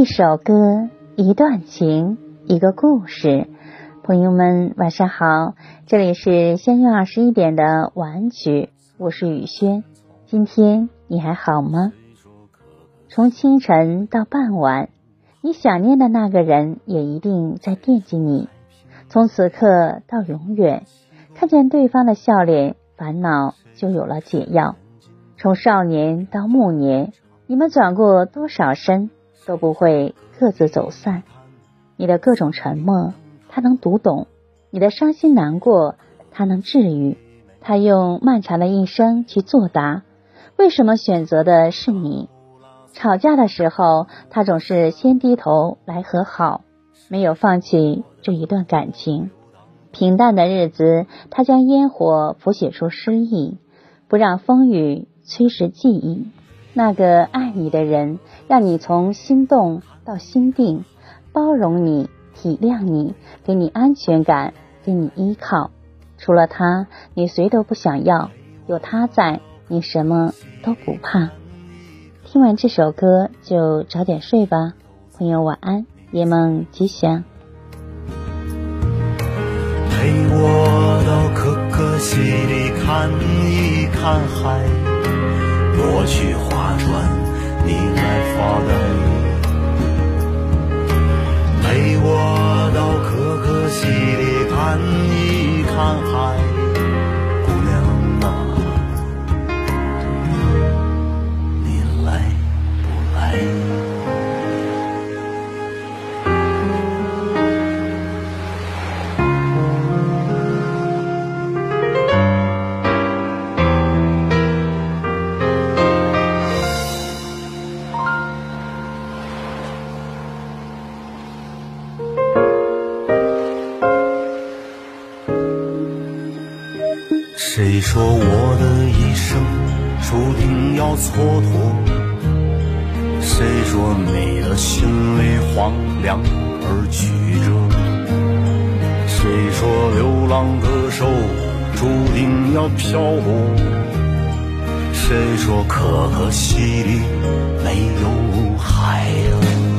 一首歌，一段情，一个故事。朋友们，晚上好，这里是相约二十一点的晚曲，我是雨轩。今天你还好吗？从清晨到傍晚，你想念的那个人也一定在惦记你。从此刻到永远，看见对方的笑脸，烦恼就有了解药。从少年到暮年，你们转过多少身，都不会各自走散。你的各种沉默，他能读懂；你的伤心难过，他能治愈。他用漫长的一生去作答，为什么选择的是你？吵架的时候，他总是先低头来和好，没有放弃这一段感情。平淡的日子，他将烟火谱写出诗意，不让风雨。催蚀记忆，那个爱你的人，让你从心动到心定，包容你，体谅你，给你安全感，给你依靠。除了他，你谁都不想要；有他在，你什么都不怕。听完这首歌就早点睡吧，朋友晚安，夜梦吉祥。陪我到可可西里看一看海。我去划船，你来发呆，陪我到可可西里看一看海。谁说我的一生注定要蹉跎？谁说你的心里荒凉而曲折？谁说流浪歌手注定要漂泊？谁说可可西里没有海了？